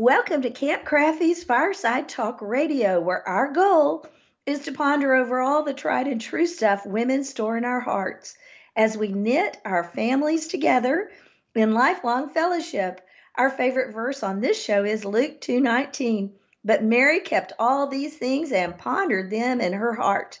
Welcome to Cathy Krafve's Fireside Talk Radio, where our goal is to ponder over all the tried and true stuff women store in our hearts as we knit our families together in lifelong fellowship. Our favorite verse on this show is Luke 2:19. But Mary kept all these things and pondered them in her heart.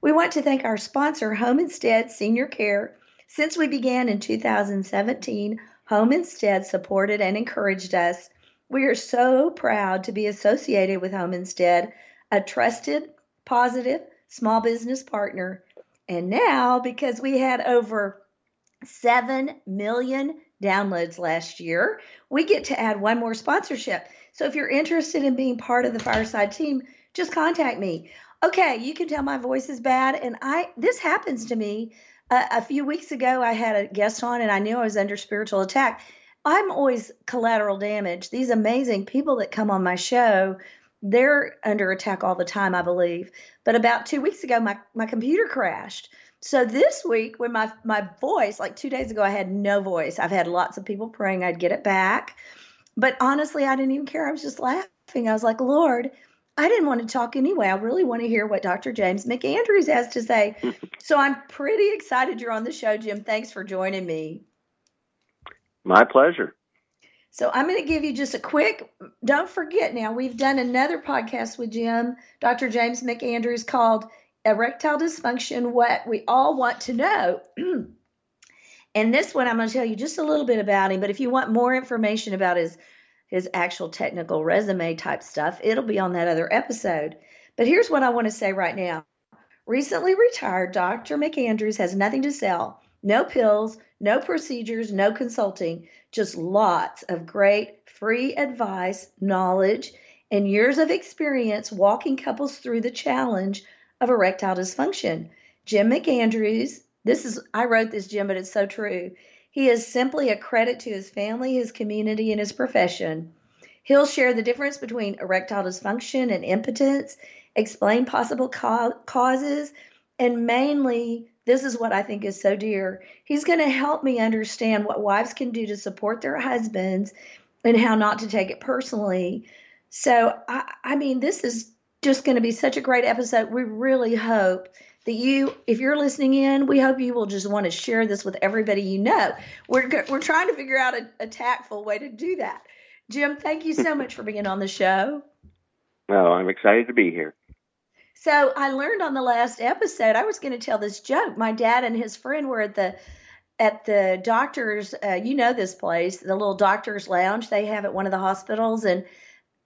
We want to thank our sponsor, Home Instead Senior Care. Since we began in 2017, Home Instead supported and encouraged us we are so proud to be associated with Home Instead, a trusted, positive small business partner. And now, because we had over 7 million downloads last year, we get to add one more sponsorship. So if you're interested in being part of the Fireside team, just contact me. Okay, you can tell my voice is bad, and I this happens to me. Uh, a few weeks ago, I had a guest on, and I knew I was under spiritual attack. I'm always collateral damage. These amazing people that come on my show, they're under attack all the time, I believe. But about two weeks ago, my, my computer crashed. So this week, when my my voice, like two days ago, I had no voice. I've had lots of people praying I'd get it back, but honestly, I didn't even care. I was just laughing. I was like, Lord, I didn't want to talk anyway. I really want to hear what Dr. James McAndrews has to say. so I'm pretty excited you're on the show, Jim. Thanks for joining me. My pleasure. So I'm going to give you just a quick, don't forget now, we've done another podcast with Jim, Dr. James McAndrews called Erectile Dysfunction What We All Want to Know. and this one, I'm going to tell you just a little bit about him. But if you want more information about his, his actual technical resume type stuff, it'll be on that other episode. But here's what I want to say right now. Recently retired Dr. McAndrews has nothing to sell no pills, no procedures, no consulting, just lots of great free advice, knowledge, and years of experience walking couples through the challenge of erectile dysfunction. Jim McAndrews, this is, I wrote this, Jim, but it's so true. He is simply a credit to his family, his community, and his profession. He'll share the difference between erectile dysfunction and impotence, explain possible ca- causes, and mainly this is what I think is so dear. He's going to help me understand what wives can do to support their husbands and how not to take it personally. So, I, I mean, this is just going to be such a great episode. We really hope that you, if you're listening in, we hope you will just want to share this with everybody you know. We're, we're trying to figure out a, a tactful way to do that. Jim, thank you so much for being on the show. Oh, I'm excited to be here. So I learned on the last episode. I was going to tell this joke. My dad and his friend were at the at the doctor's. Uh, you know this place, the little doctor's lounge they have at one of the hospitals. And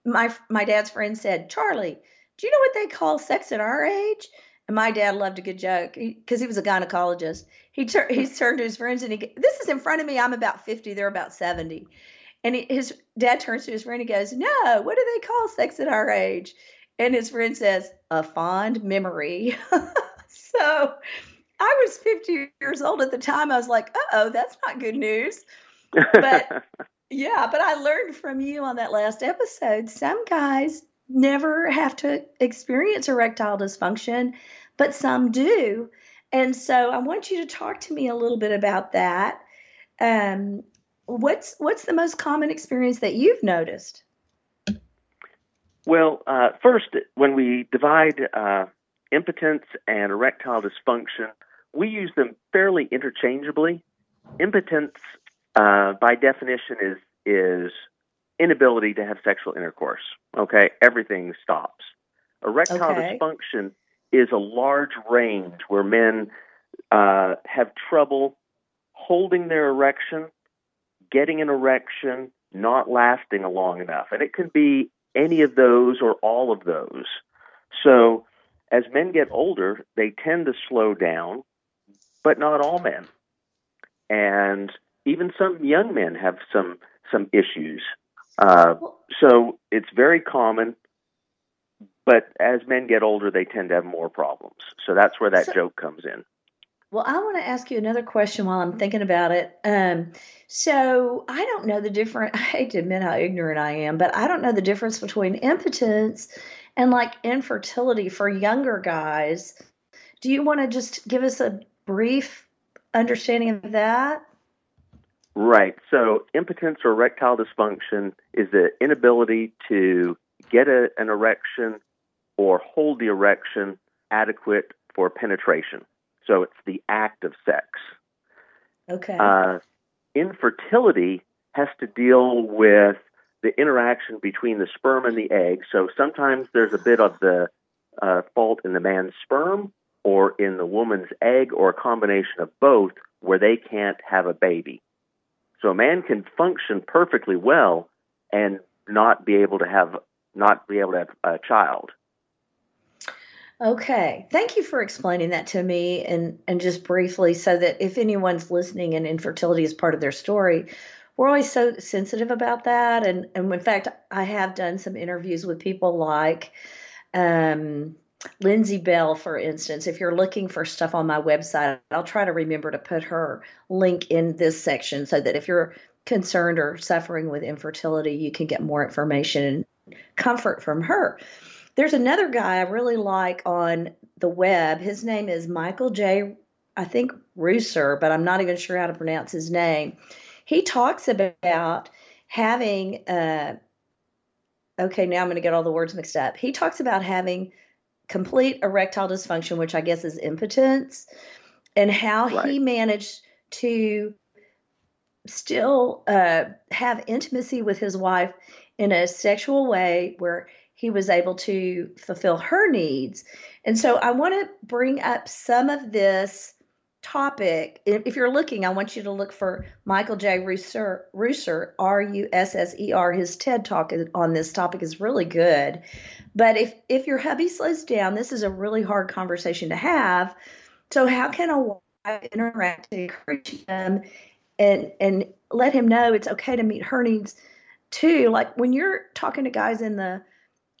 my my dad's friend said, "Charlie, do you know what they call sex at our age?" And my dad loved a good joke because he, he, was a gynecologist. He tur- he turned to his friends and he this is in front of me. I'm about fifty. They're about seventy. And he, his dad turns to his friend and goes, "No, what do they call sex at our age?" And his friend says, a fond memory. so I was 50 years old at the time. I was like, uh oh, that's not good news. But yeah, but I learned from you on that last episode. Some guys never have to experience erectile dysfunction, but some do. And so I want you to talk to me a little bit about that. Um, what's what's the most common experience that you've noticed? Well, uh, first, when we divide uh, impotence and erectile dysfunction, we use them fairly interchangeably. Impotence, uh, by definition, is is inability to have sexual intercourse. Okay, everything stops. Erectile okay. dysfunction is a large range where men uh, have trouble holding their erection, getting an erection, not lasting long enough, and it can be any of those or all of those. So as men get older, they tend to slow down, but not all men. And even some young men have some some issues. Uh, so it's very common. But as men get older, they tend to have more problems. So that's where that so, joke comes in. Well, I want to ask you another question while I'm thinking about it. Um, so I don't know the difference. I hate to admit how ignorant I am, but I don't know the difference between impotence and like infertility for younger guys. Do you want to just give us a brief understanding of that? Right. So impotence or erectile dysfunction is the inability to get a, an erection or hold the erection adequate for penetration. So it's the act of sex. Okay. Uh, infertility has to deal with the interaction between the sperm and the egg. So sometimes there's a bit of the uh, fault in the man's sperm or in the woman's egg or a combination of both where they can't have a baby. So a man can function perfectly well and not be able to have not be able to have a child. Okay. Thank you for explaining that to me and, and just briefly so that if anyone's listening and infertility is part of their story, we're always so sensitive about that. And, and in fact, I have done some interviews with people like um, Lindsay Bell, for instance. If you're looking for stuff on my website, I'll try to remember to put her link in this section so that if you're concerned or suffering with infertility, you can get more information and comfort from her. There's another guy I really like on the web. His name is Michael J. I think Russer, but I'm not even sure how to pronounce his name. He talks about having. Uh, okay, now I'm going to get all the words mixed up. He talks about having complete erectile dysfunction, which I guess is impotence, and how right. he managed to still uh, have intimacy with his wife in a sexual way where he was able to fulfill her needs. And so I want to bring up some of this topic. If you're looking, I want you to look for Michael J. Russer, R U S S E R. His TED talk on this topic is really good. But if if your hubby slows down, this is a really hard conversation to have. So how can a wife interact to encourage him and and let him know it's okay to meet her needs too? Like when you're talking to guys in the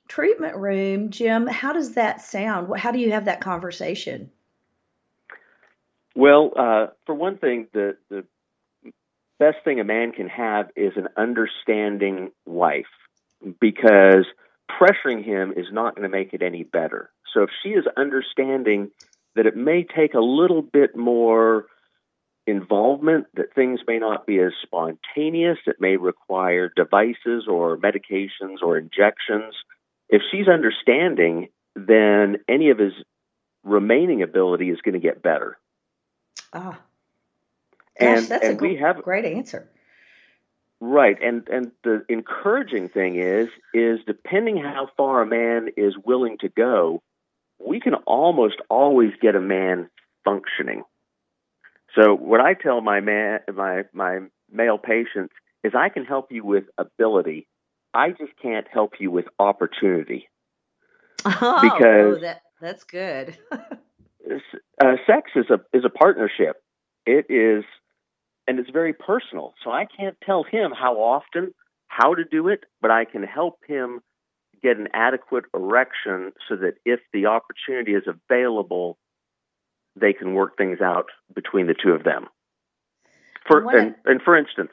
treatment room, Jim, how does that sound? How do you have that conversation? Well, uh, for one thing, the the best thing a man can have is an understanding wife, because pressuring him is not going to make it any better. So if she is understanding that it may take a little bit more involvement, that things may not be as spontaneous, it may require devices or medications or injections if she's understanding, then any of his remaining ability is going to get better. Ah. Gosh, and that's and a we have great answer. Right, and and the encouraging thing is is depending how far a man is willing to go, we can almost always get a man functioning. So what I tell my man my my male patients is I can help you with ability I just can't help you with opportunity. Oh, because oh, that, that's good. uh, sex is a is a partnership. It is, and it's very personal. So I can't tell him how often, how to do it, but I can help him get an adequate erection so that if the opportunity is available, they can work things out between the two of them. For and, and for instance,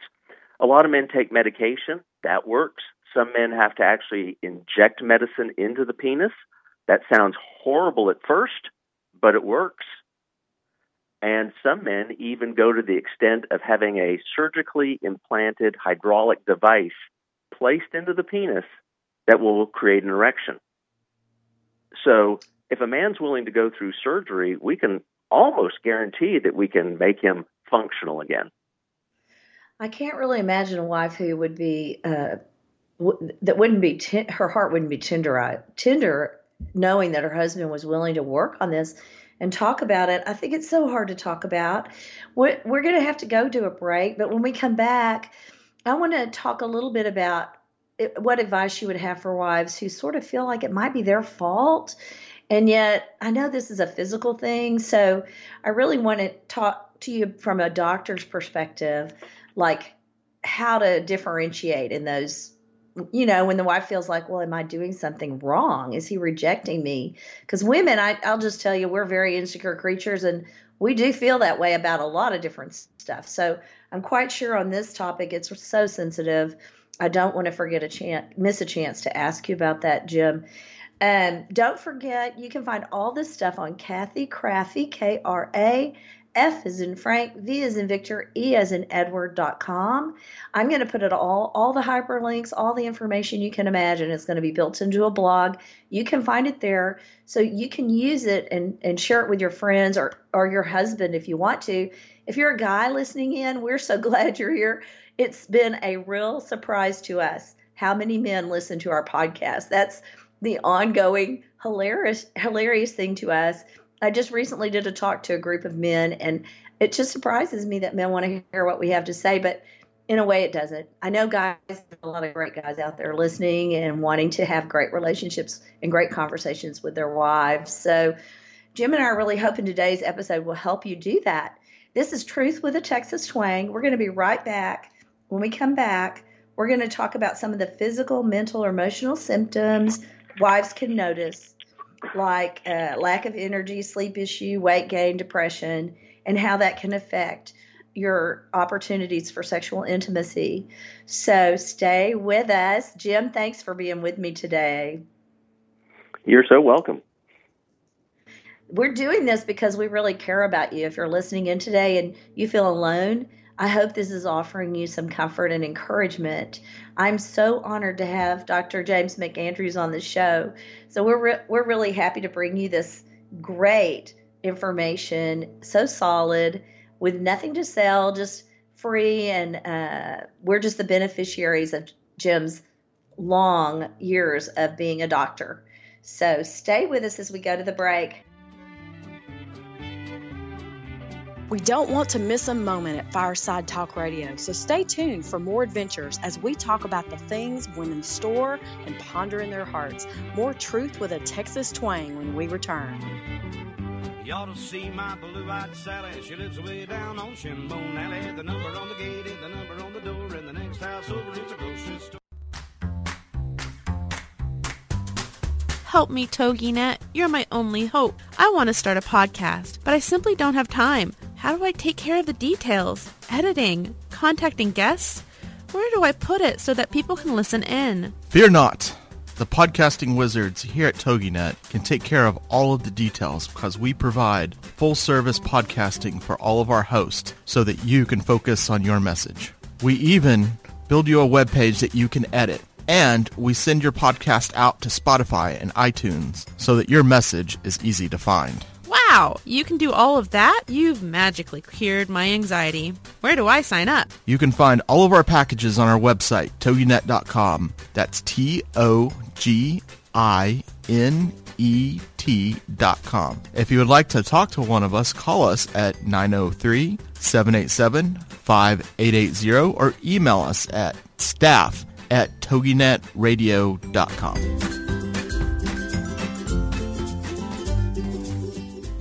a lot of men take medication. That works. Some men have to actually inject medicine into the penis. That sounds horrible at first, but it works. And some men even go to the extent of having a surgically implanted hydraulic device placed into the penis that will create an erection. So, if a man's willing to go through surgery, we can almost guarantee that we can make him functional again. I can't really imagine a wife who would be uh, that wouldn't be her heart wouldn't be tender uh, tender knowing that her husband was willing to work on this and talk about it. I think it's so hard to talk about. We're, we're going to have to go to a break, but when we come back, I want to talk a little bit about it, what advice you would have for wives who sort of feel like it might be their fault. And yet, I know this is a physical thing, so I really want to talk to you from a doctor's perspective like how to differentiate in those you know when the wife feels like well am i doing something wrong? Is he rejecting me? Because women I, i'll just tell you we're very insecure creatures and we do feel that way about a lot of different stuff. So i'm quite sure on this topic it's so sensitive. I don't want to forget a chance miss a chance to ask you about that jim. And um, don't forget you can find all this stuff on cathy krafve k-r-a F is in Frank, V is in Victor, E as in Edward.com. I'm going to put it all, all the hyperlinks, all the information you can imagine. It's going to be built into a blog. You can find it there so you can use it and, and share it with your friends or, or your husband if you want to. If you're a guy listening in, we're so glad you're here. It's been a real surprise to us how many men listen to our podcast. That's the ongoing hilarious hilarious thing to us I just recently did a talk to a group of men, and it just surprises me that men want to hear what we have to say, but in a way, it doesn't. I know guys, a lot of great guys out there listening and wanting to have great relationships and great conversations with their wives. So, Jim and I are really hoping today's episode will help you do that. This is Truth with a Texas Twang. We're going to be right back. When we come back, we're going to talk about some of the physical, mental, or emotional symptoms wives can notice like uh, lack of energy, sleep issue, weight gain, depression, and how that can affect your opportunities for sexual intimacy. So stay with us. Jim, thanks for being with me today. You're so welcome. We're doing this because we really care about you. If you're listening in today and you feel alone, I hope this is offering you some comfort and encouragement. I'm so honored to have Dr. James McAndrews on the show. So we're re- we're really happy to bring you this great information, so solid, with nothing to sell, just free, and uh, we're just the beneficiaries of Jim's long years of being a doctor. So stay with us as we go to the break. We don't want to miss a moment at Fireside Talk Radio, so stay tuned for more adventures as we talk about the things women store and ponder in their hearts. More truth with a Texas twang when we return. You ought to see my blue-eyed Sally. She lives way down on Shinbone Alley. The number on the gate is the number on the door, and the next house over is a grocery store. Help me, TogiNet. You're my only hope. I want to start a podcast, but I simply don't have time. How do I take care of the details? Editing? Contacting guests? Where do I put it so that people can listen in? Fear not. The podcasting wizards here at TogiNet can take care of all of the details because we provide full service podcasting for all of our hosts so that you can focus on your message. We even build you a web page that you can edit. And we send your podcast out to Spotify and iTunes so that your message is easy to find. Wow, you can do all of that? You've magically cured my anxiety. Where do I sign up? You can find all of our packages on our website, toginet.com. That's T O G I N E T.com. If you would like to talk to one of us, call us at 903 787 5880 or email us at staff at toginetradio.com.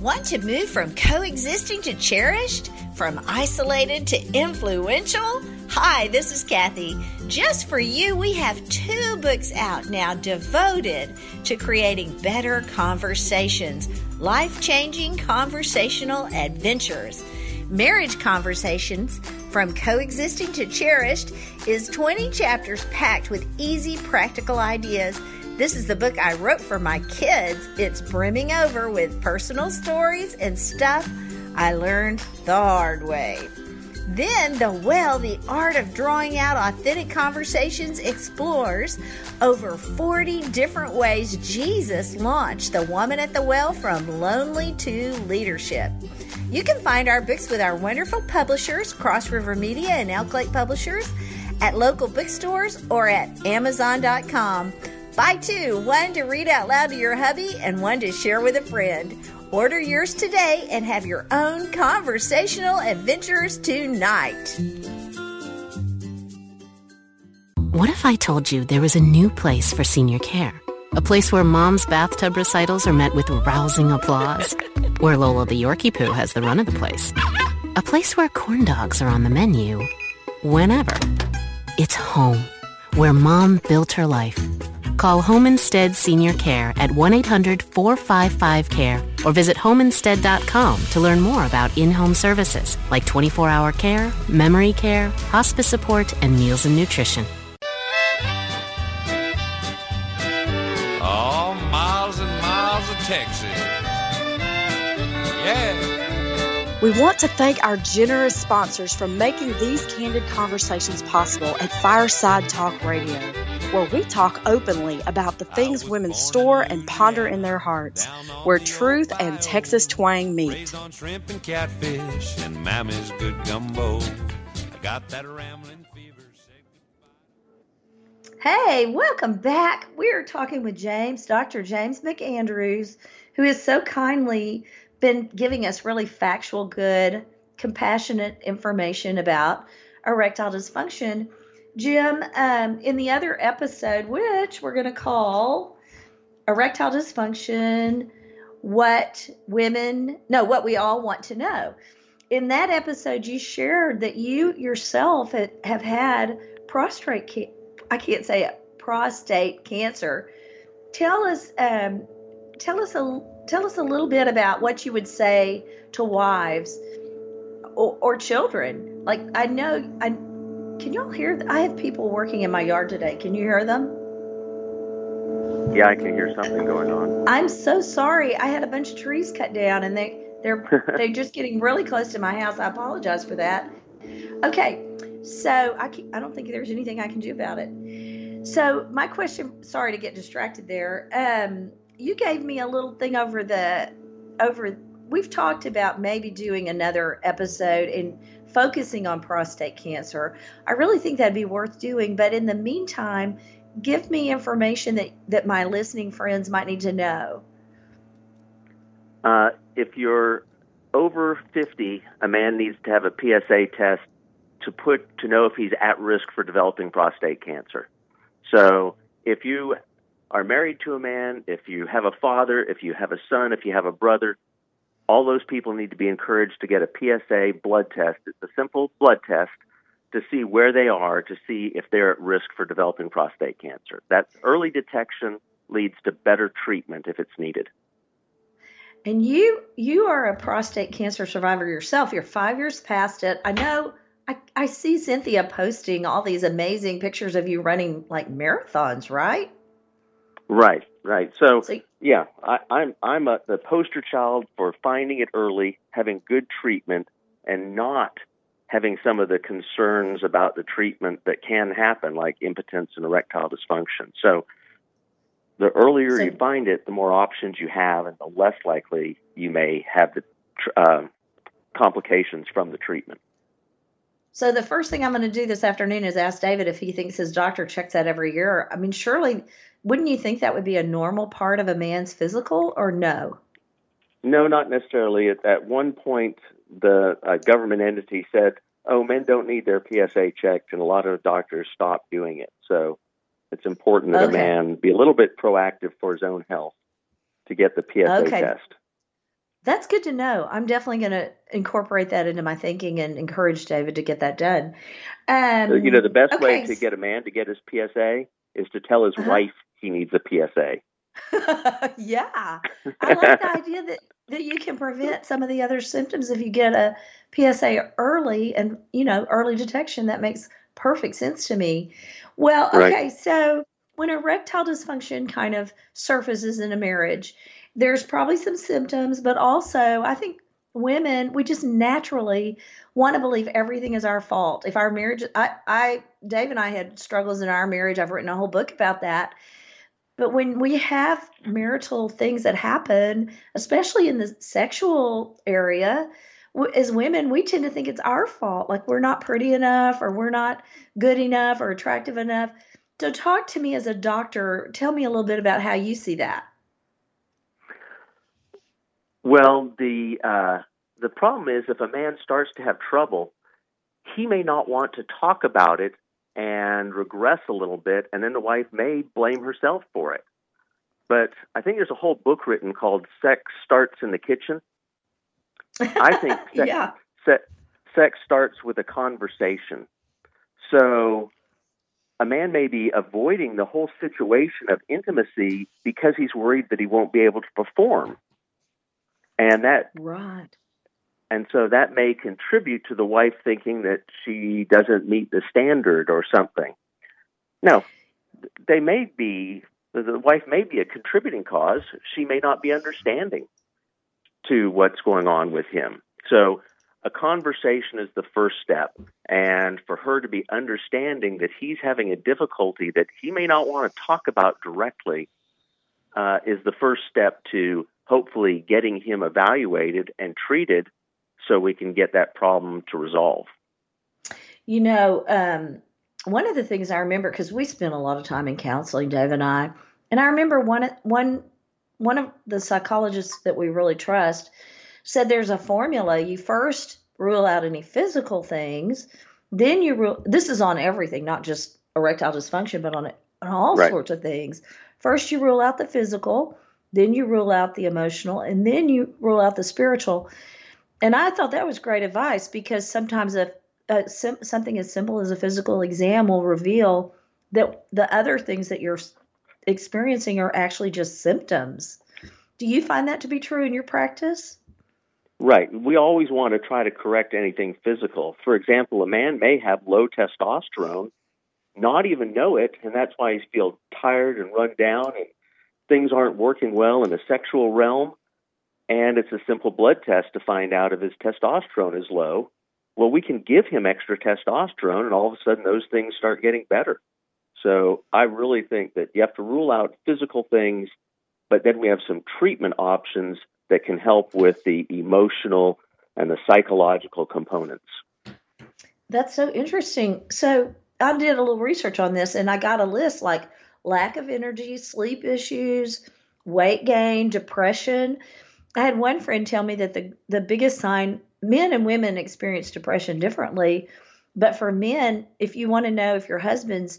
Want to move from coexisting to cherished? From isolated to influential? Hi, this is Cathy. Just for you, we have two books out now devoted to creating better conversations, life changing conversational adventures. Marriage Conversations From Coexisting to Cherished is 20 chapters packed with easy, practical ideas this is the book I wrote for my kids. It's brimming over with personal stories and stuff I learned the hard way. Then The Well, the art of drawing out authentic conversations, explores over 40 different ways Jesus launched the woman at the well from lonely to leadership. You can find our books with our wonderful publishers, Cross River Media and Elk Lake Publishers, at local bookstores or at Amazon.com. Buy two, one to read out loud to your hubby and one to share with a friend. Order yours today and have your own conversational adventures tonight. What if I told you there was a new place for senior care? A place where mom's bathtub recitals are met with rousing applause, where Lola the Yorkie Poo has the run of the place, a place where corn dogs are on the menu whenever. It's home, where mom built her life. Call Home Instead Senior Care at 1 800 455 CARE or visit homeinstead.com to learn more about in home services like 24 hour care, memory care, hospice support, and meals and nutrition. We want to thank our generous sponsors for making these candid conversations possible at Fireside Talk Radio, where we talk openly about the things women store and ponder in their hearts, where truth and Texas twang meet. On shrimp and catfish and Mammy's good gumbo. I got that rambling fever. Hey, welcome back. We're talking with James, Dr. James McAndrews, who is so kindly been giving us really factual, good, compassionate information about erectile dysfunction. Jim, um, in the other episode, which we're going to call Erectile Dysfunction, What Women, no, What We All Want to Know. In that episode, you shared that you yourself have had prostate, I can't say it, prostate cancer. Tell us, um, tell us a tell us a little bit about what you would say to wives or, or children. Like I know, I can y'all hear? I have people working in my yard today. Can you hear them? Yeah, I can hear something going on. I'm so sorry. I had a bunch of trees cut down, and they they're they're just getting really close to my house. I apologize for that. Okay, so I can, I don't think there's anything I can do about it. So my question, sorry to get distracted there. Um, you gave me a little thing over the over. We've talked about maybe doing another episode and focusing on prostate cancer. I really think that'd be worth doing. But in the meantime, give me information that that my listening friends might need to know. Uh, if you're over 50, a man needs to have a PSA test to put to know if he's at risk for developing prostate cancer. So, if you are married to a man, if you have a father, if you have a son, if you have a brother, all those people need to be encouraged to get a PSA blood test. It's a simple blood test to see where they are, to see if they're at risk for developing prostate cancer. That early detection leads to better treatment if it's needed. And you you are a prostate cancer survivor yourself. You're five years past it. I know. I, I see Cynthia posting all these amazing pictures of you running like marathons, right? Right, right. So, So- yeah, I, I'm I'm a, the poster child for finding it early, having good treatment, and not having some of the concerns about the treatment that can happen, like impotence and erectile dysfunction. So, the earlier So- you find it, the more options you have, and the less likely you may have the tr- uh, complications from the treatment. So the first thing I'm going to do this afternoon is ask David if he thinks his doctor checks that every year. I mean, surely wouldn't you think that would be a normal part of a man's physical or no? No, not necessarily. At, at one point, the uh, government entity said, "Oh, men don't need their PSA checked," and a lot of doctors stopped doing it. So, it's important that a man be a little bit proactive for his own health to get the PSA Okay. test. That's good to know. I'm definitely going to incorporate that into my thinking and encourage David to get that done. Um, So, you know, the best way to get a man to get his PSA is to tell his Uh-huh. wife he needs a PSA. yeah, I like the idea that that you can prevent some of the other symptoms if you get a PSA early and you know early detection. That makes perfect sense to me. Well, Right. okay, so when erectile dysfunction kind of surfaces in a marriage, there's probably some symptoms, but also I think women we just naturally want to believe everything is our fault. If our marriage, I, I, Dave and I had struggles in our marriage. I've written a whole book about that. But when we have marital things that happen, especially in the sexual area, as women, we tend to think it's our fault. Like we're not pretty enough, or we're not good enough, or attractive enough. So, talk to me as a doctor. Tell me a little bit about how you see that. Well, the uh, the problem is if a man starts to have trouble, he may not want to talk about it and regress a little bit, and then the wife may blame herself for it. But I think there's a whole book written called "Sex Starts in the Kitchen." I think sex, yeah. se- sex starts with a conversation. So a man may be avoiding the whole situation of intimacy because he's worried that he won't be able to perform. And that right. And so that may contribute to the wife thinking that she doesn't meet the standard or something. Now, they may be the wife may be a contributing cause. She may not be understanding to what's going on with him. So a conversation is the first step. And for her to be understanding that he's having a difficulty that he may not want to talk about directly uh, is the first step to hopefully getting him evaluated and treated so we can get that problem to resolve. You know, um, one of the things I remember because we spent a lot of time in counseling, Dave and I, and I remember one one one of the psychologists that we really trust said there's a formula. You first rule out any physical things, then you rule. This is on everything, not just erectile dysfunction, but on, on all right. sorts of things. First, you rule out the physical, then you rule out the emotional, and then you rule out the spiritual. And I thought that was great advice because sometimes a, a sim- something as simple as a physical exam will reveal that the other things that you're experiencing are actually just symptoms. Do you find that to be true in your practice? Right. We always want to try to correct anything physical. For example, a man may have low testosterone, not even know it, and that's why he feels tired and run down and things aren't working well in the sexual realm. And it's a simple blood test to find out if his testosterone is low. Well, we can give him extra testosterone, and all of a sudden those things start getting better. So I really think that you have to rule out physical things, but then we have some treatment options that can help with the emotional and the psychological components. That's so interesting. So I did a little research on this and I got a list like lack of energy, sleep issues, weight gain, depression. I had one friend tell me that the, the biggest sign men and women experience depression differently. But for men, if you want to know if your husband's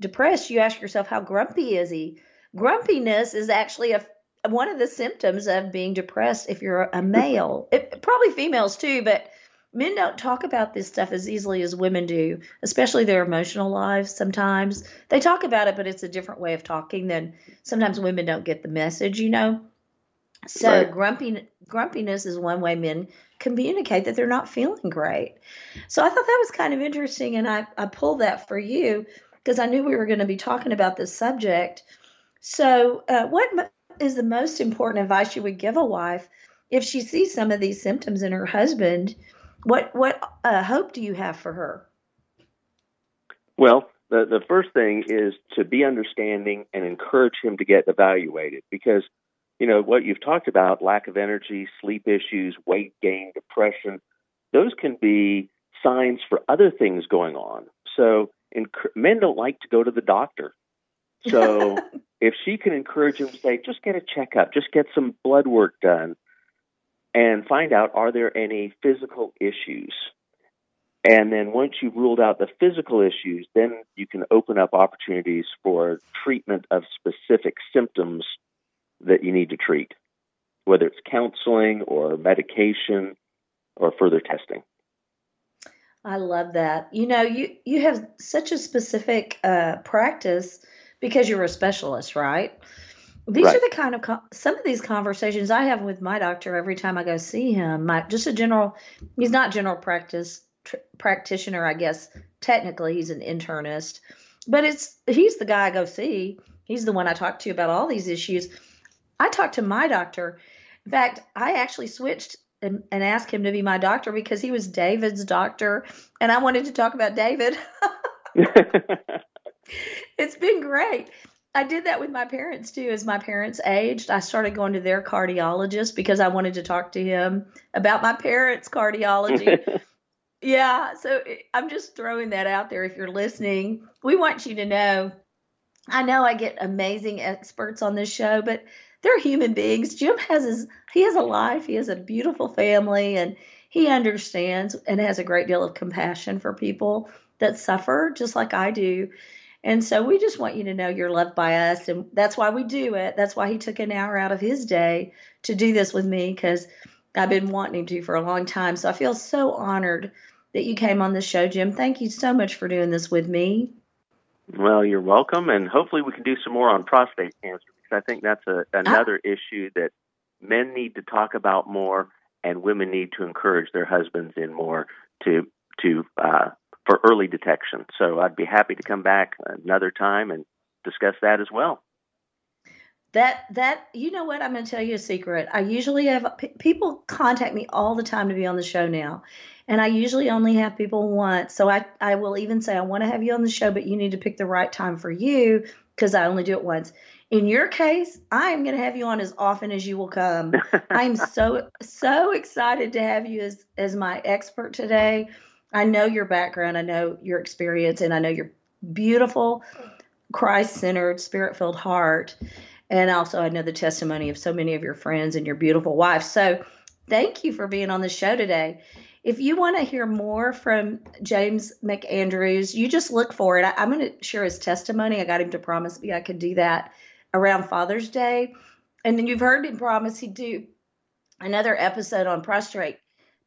depressed, you ask yourself, how grumpy is he? Grumpiness is actually a one of the symptoms of being depressed if you're a male. It, probably females too, but men don't talk about this stuff as easily as women do, especially their emotional lives sometimes. They talk about it, but it's a different way of talking than sometimes women don't get the message, you know? So right. grumpy, grumpiness is one way men communicate that they're not feeling great. So I thought that was kind of interesting, and I, I pulled that for you because I knew we were going to be talking about this subject. So, uh, what is the most important advice you would give a wife if she sees some of these symptoms in her husband? What what uh, hope do you have for her? Well, the the first thing is to be understanding and encourage him to get evaluated because you know what you've talked about lack of energy, sleep issues, weight gain, depression, those can be signs for other things going on. So men don't like to go to the doctor. So if she can encourage him to say, just get a checkup, just get some blood work done, and find out are there any physical issues. And then once you've ruled out the physical issues, then you can open up opportunities for treatment of specific symptoms that you need to treat, whether it's counseling or medication or further testing. I love that. You know, you you have such a specific uh, practice because you're a specialist, right? These right. are the kind of some of these conversations I have with my doctor every time I go see him. My just a general, he's not general practice tr- practitioner, I guess. Technically, he's an internist, but it's he's the guy I go see. He's the one I talk to about all these issues. I talk to my doctor. In fact, I actually switched and, and asked him to be my doctor because he was David's doctor, and I wanted to talk about David. it's been great. I did that with my parents too. As my parents aged, I started going to their cardiologist because I wanted to talk to him about my parents' cardiology. yeah, so I'm just throwing that out there if you're listening. We want you to know. I know I get amazing experts on this show, but they're human beings. Jim has his he has a life, he has a beautiful family and he understands and has a great deal of compassion for people that suffer just like I do. And so we just want you to know you're loved by us and that's why we do it. That's why he took an hour out of his day to do this with me cuz I've been wanting to for a long time. So I feel so honored that you came on the show, Jim. Thank you so much for doing this with me. Well, you're welcome, and hopefully we can do some more on prostate cancer because I think that's a, another ah. issue that men need to talk about more, and women need to encourage their husbands in more to to uh, for early detection. So I'd be happy to come back another time and discuss that as well. That that you know what I'm going to tell you a secret. I usually have p- people contact me all the time to be on the show now, and I usually only have people once. So I I will even say I want to have you on the show, but you need to pick the right time for you because I only do it once. In your case, I am going to have you on as often as you will come. I'm so so excited to have you as as my expert today. I know your background, I know your experience, and I know your beautiful Christ-centered, spirit-filled heart. And also, I know the testimony of so many of your friends and your beautiful wife. So, thank you for being on the show today. If you want to hear more from James McAndrews, you just look for it. I, am going to share his testimony. I got him to promise me I could do that around Father's Day. And then you've heard him promise he'd do another episode on prostate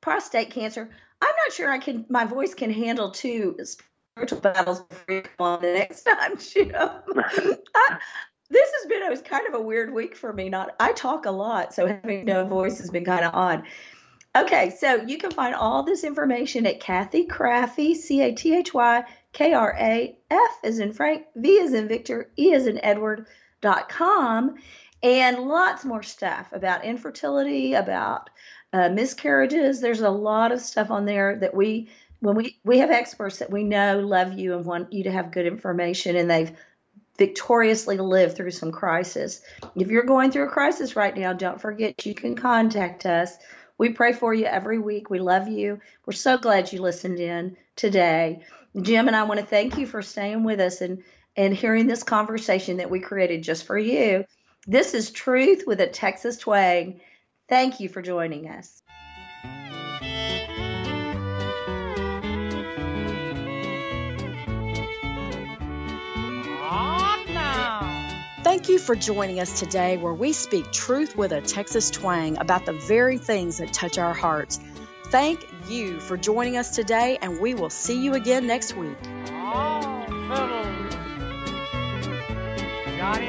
prostate cancer. I'm not sure I can my voice can handle two spiritual battles before you come on the next time, Jim. I, this has been was kind of a weird week for me. Not I talk a lot, so having no voice has been kind of odd. Okay, so you can find all this information at Cathy Krafve, C A T H Y K R A F is in Frank, V is in Victor, E is in Edward dot com, and lots more stuff about infertility, about uh, miscarriages. There's a lot of stuff on there that we when we we have experts that we know love you and want you to have good information, and they've victoriously lived through some crisis. If you're going through a crisis right now, don't forget you can contact us. We pray for you every week. We love you. We're so glad you listened in today. Jim and I want to thank you for staying with us and and hearing this conversation that we created just for you. This is Truth with a Texas Twang. Thank you for joining us. Thank you for joining us today, where we speak truth with a Texas twang about the very things that touch our hearts. Thank you for joining us today, and we will see you again next week. Oh, Johnny